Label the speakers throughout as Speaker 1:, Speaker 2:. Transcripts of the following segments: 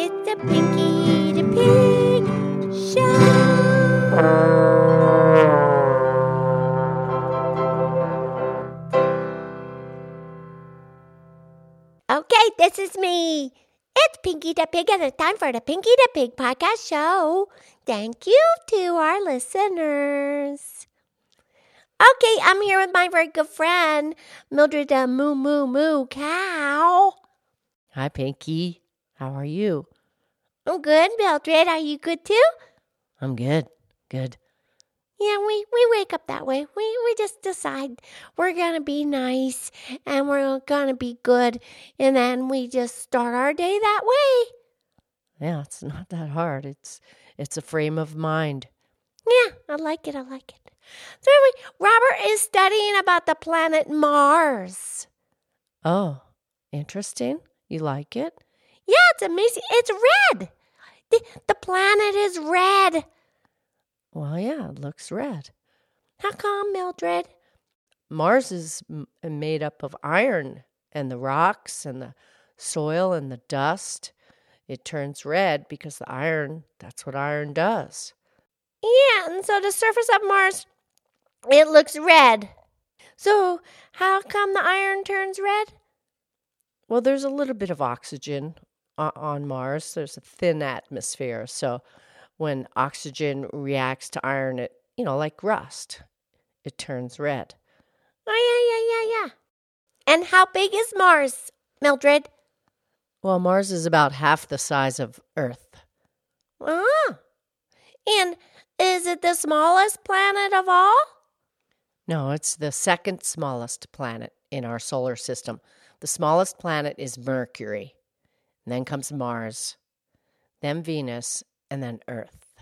Speaker 1: It's a Pinky the Pig show. Okay, this is me. It's Pinky the Pig, and it's time for the Pinky the Pig podcast show. Thank you to our listeners. Okay, I'm here with my very good friend, Mildred the Moo Moo Moo Cow.
Speaker 2: Hi, Pinky. How are you?
Speaker 1: I'm good, Mildred. Are you good too?
Speaker 2: I'm good. Good.
Speaker 1: Yeah, we, we wake up that way. We we just decide we're gonna be nice and we're gonna be good, and then we just start our day that way.
Speaker 2: Yeah, it's not that hard. It's it's a frame of mind.
Speaker 1: Yeah, I like it. I like it. So anyway, Robert is studying about the planet Mars.
Speaker 2: Oh, interesting. You like it?
Speaker 1: Yeah, it's amazing. It's red. The, the planet is red.
Speaker 2: Well, yeah, it looks red.
Speaker 1: How come, Mildred?
Speaker 2: Mars is m- made up of iron and the rocks and the soil and the dust. It turns red because the iron, that's what iron does.
Speaker 1: Yeah, and so the surface of Mars, it looks red. So how come the iron turns red?
Speaker 2: Well, there's a little bit of oxygen on Mars. There's a thin atmosphere. So when oxygen reacts to iron, it, you know, like rust, it turns red.
Speaker 1: Oh, yeah, yeah, yeah, yeah. And how big is Mars, Mildred?
Speaker 2: Well, Mars is about half the size of Earth.
Speaker 1: Ah. And is it the smallest planet of all?
Speaker 2: No, it's the second smallest planet in our solar system. The smallest planet is Mercury. And then comes Mars, then Venus, and then Earth.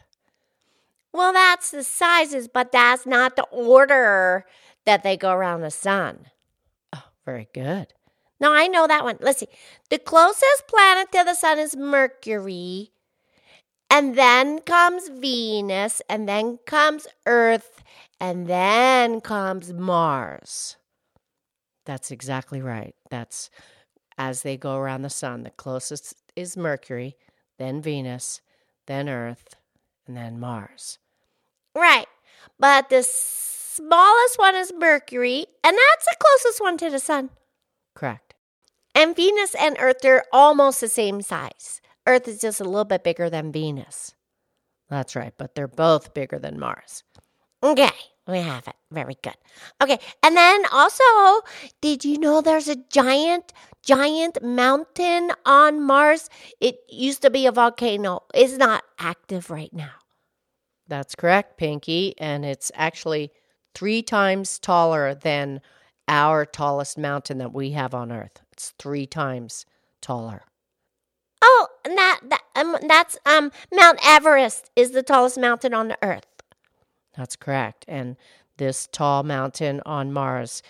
Speaker 1: Well, that's the sizes, but that's not the order that they go around the sun.
Speaker 2: Oh, very good.
Speaker 1: No, I know that one. Let's see. The closest planet to the sun is Mercury. And then comes Venus. And then comes Earth. And then comes Mars.
Speaker 2: That's exactly right. That's as they go around the sun. The closest is Mercury, then Venus, then Earth, and then Mars.
Speaker 1: Right. But the smallest one is Mercury. And that's the closest one to the sun.
Speaker 2: Correct.
Speaker 1: And Venus and Earth are almost the same size. Earth is just a little bit bigger than Venus.
Speaker 2: That's right, but they're both bigger than Mars.
Speaker 1: Okay, we have it. Very good. Okay, and then also, did you know there's a giant, giant mountain on Mars? It used to be a volcano. It's not active right now.
Speaker 2: That's correct, Pinky, and it's actually three times taller than our tallest mountain that we have on Earth. It's three times taller.
Speaker 1: Oh, and that, that um, that's um Mount Everest is the tallest mountain on the Earth.
Speaker 2: That's correct. And this tall mountain on Mars,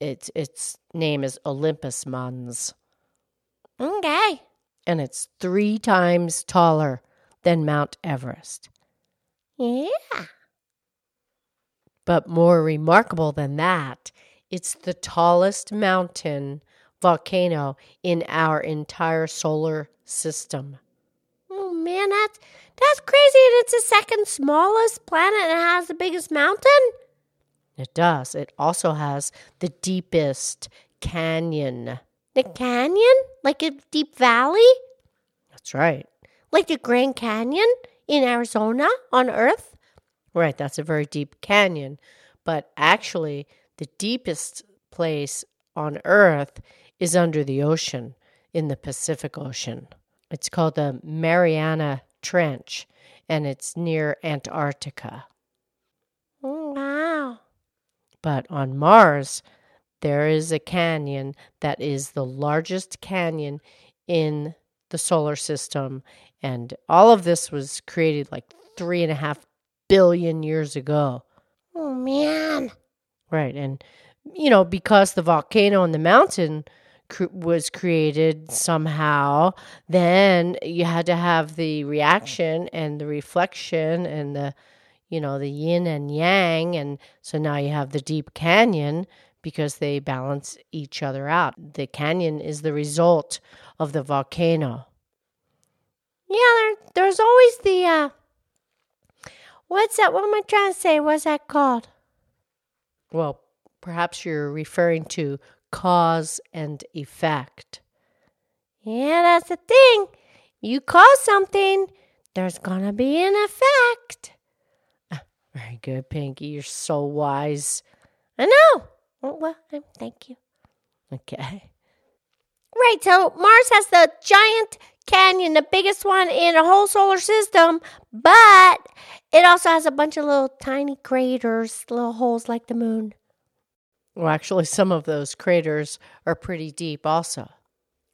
Speaker 2: its its name is Olympus Mons,
Speaker 1: Okay.
Speaker 2: and it's three times taller than Mount Everest.
Speaker 1: Yeah.
Speaker 2: But more remarkable than that, it's the tallest mountain volcano in our entire solar system.
Speaker 1: Oh man, that's that's crazy. And it's the second smallest planet and it has the biggest mountain.
Speaker 2: It does. It also has the deepest canyon.
Speaker 1: The canyon, like a deep valley,
Speaker 2: That's right.
Speaker 1: like the Grand Canyon in Arizona on Earth.
Speaker 2: Right, that's a very deep canyon. But actually, the deepest place on Earth is under the ocean in the Pacific Ocean. It's called the Mariana Trench, and it's near Antarctica. But on Mars, there is a canyon that is the largest canyon in the solar system. And all of this was created like three and a half billion years ago.
Speaker 1: Oh man.
Speaker 2: Right. And, you know, because the volcano and the mountain cr- was created somehow, then you had to have the reaction and the reflection and the, you know, the yin and yang. And so now you have the deep canyon because they balance each other out. The canyon is the result of the volcano.
Speaker 1: Yeah, there, there's always the uh what's that? What am I trying to say? What's that called?
Speaker 2: Well, perhaps you're referring to cause and effect.
Speaker 1: Yeah, that's the thing. You cause something, there's gonna be an effect.
Speaker 2: Very good, Pinky. You're so wise.
Speaker 1: I know. Well, well um, thank you.
Speaker 2: Okay.
Speaker 1: Right, so Mars has the giant canyon, the biggest one in the whole solar system, but it also has a bunch of little tiny craters, little holes like the moon.
Speaker 2: Well, actually, some of those craters are pretty deep, also.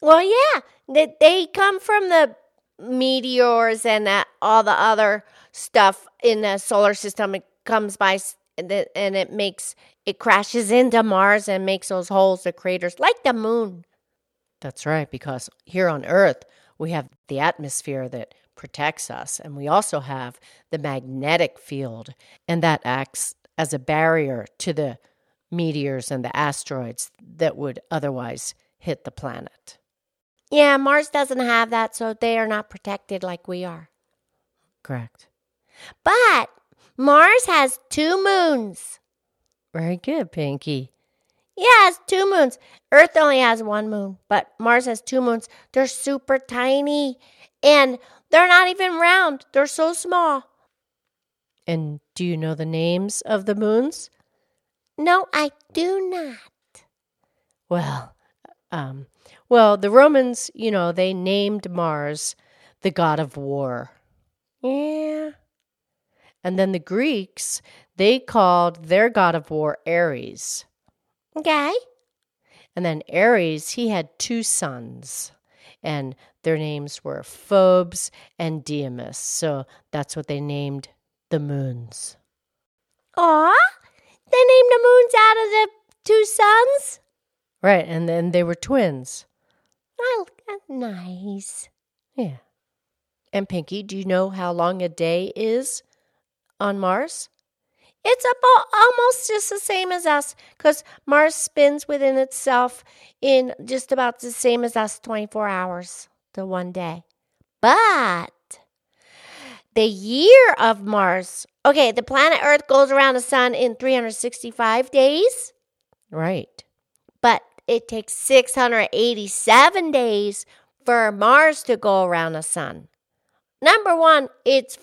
Speaker 1: Well, yeah, they, they come from the meteors and that, all the other stuff in the solar system. It comes by and it makes it crashes into Mars and makes those holes, the craters, like the moon.
Speaker 2: That's right, because here on Earth, we have the atmosphere that protects us, and we also have the magnetic field, and that acts as a barrier to the meteors and the asteroids that would otherwise hit the planet.
Speaker 1: Yeah, Mars doesn't have that, so they are not protected like we are.
Speaker 2: Correct.
Speaker 1: But Mars has two moons.
Speaker 2: Very good, Pinky.
Speaker 1: Yes, two moons. Earth only has one moon, but Mars has two moons. They're super tiny and they're not even round. They're so small.
Speaker 2: And do you know the names of the moons?
Speaker 1: No, I do not.
Speaker 2: Well, um, well, the Romans, you know, they named Mars the god of war.
Speaker 1: Yeah.
Speaker 2: And then the Greeks, they called their god of war Ares.
Speaker 1: Okay.
Speaker 2: And then Ares, he had two sons, and their names were Phobos and Deimos. So that's what they named the moons.
Speaker 1: Aw, they named the moons out of the two sons?
Speaker 2: Right, and then they were twins.
Speaker 1: Oh, nice.
Speaker 2: Yeah. And Pinky, do you know how long a day is on Mars?
Speaker 1: It's about almost just the same as us because Mars spins within itself in just about the same as us 24 hours to one day. But the year of Mars, okay, the planet Earth goes around the sun in 365 days.
Speaker 2: Right.
Speaker 1: But it takes 687 days for Mars to go around the sun. Number one, it's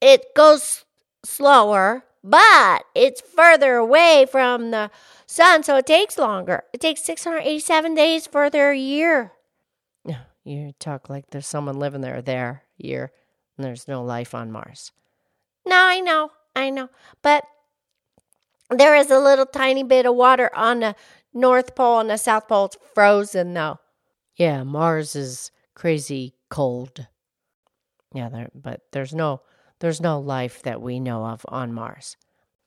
Speaker 1: it goes slower but it's further away from the sun, so it takes longer. It takes 687 days for their year.
Speaker 2: You talk like there's someone living there their year, and there's no life on Mars.
Speaker 1: No, I know, I know. But there is a little tiny bit of water on the North Pole and the South Pole. It's frozen, though.
Speaker 2: Yeah, Mars is crazy cold. Yeah, there, but there's no there's no life that we know of on Mars.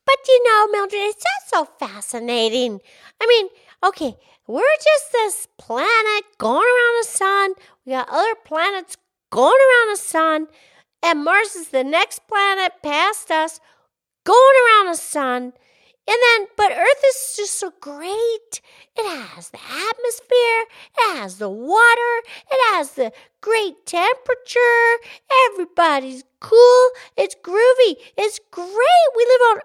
Speaker 1: But you know, Mildred, it's just so fascinating. I mean, okay, we're just this planet going around the sun. We got other planets going around the sun. And Mars is the next planet past us going around the sun. And then, but Earth is just so great. It has the atmosphere, it has the water, it has the great temperature. Everybody's cool. It's groovy. It's great. We live on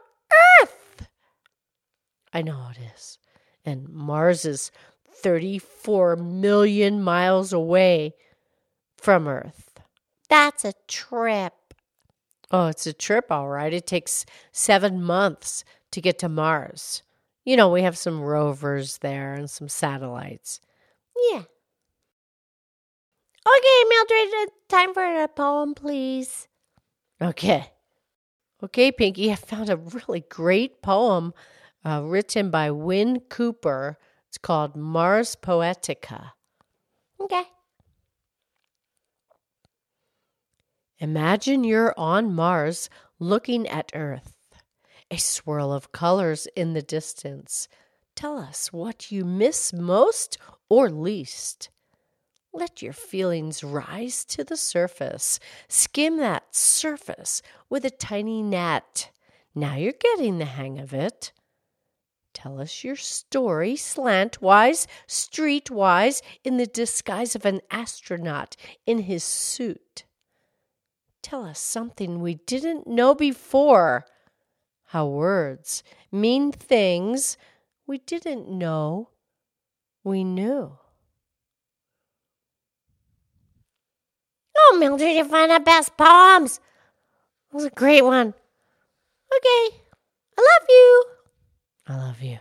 Speaker 1: Earth.
Speaker 2: I know it is. And Mars is 34 million miles away from Earth.
Speaker 1: That's a trip.
Speaker 2: Oh, it's a trip, all right. It takes seven months to get to Mars. You know, we have some rovers there and some satellites.
Speaker 1: Yeah. Okay, Mildred, time for a poem, please.
Speaker 2: Okay. Okay, Pinky, I found a really great poem uh, written by Wyn Cooper. It's called Mars Poetica.
Speaker 1: Okay.
Speaker 2: Imagine you're on Mars looking at Earth a swirl of colors in the distance. Tell us what you miss most or least. Let your feelings rise to the surface. Skim that surface with a tiny net. Now you're getting the hang of it. Tell us your story slantwise, streetwise, in the disguise of an astronaut in his suit. tell us something we didn't know before. How words mean things we didn't know we knew.
Speaker 1: Oh, Mildred, you found the best poems. That was a great one. Okay. I love you.
Speaker 2: I love you.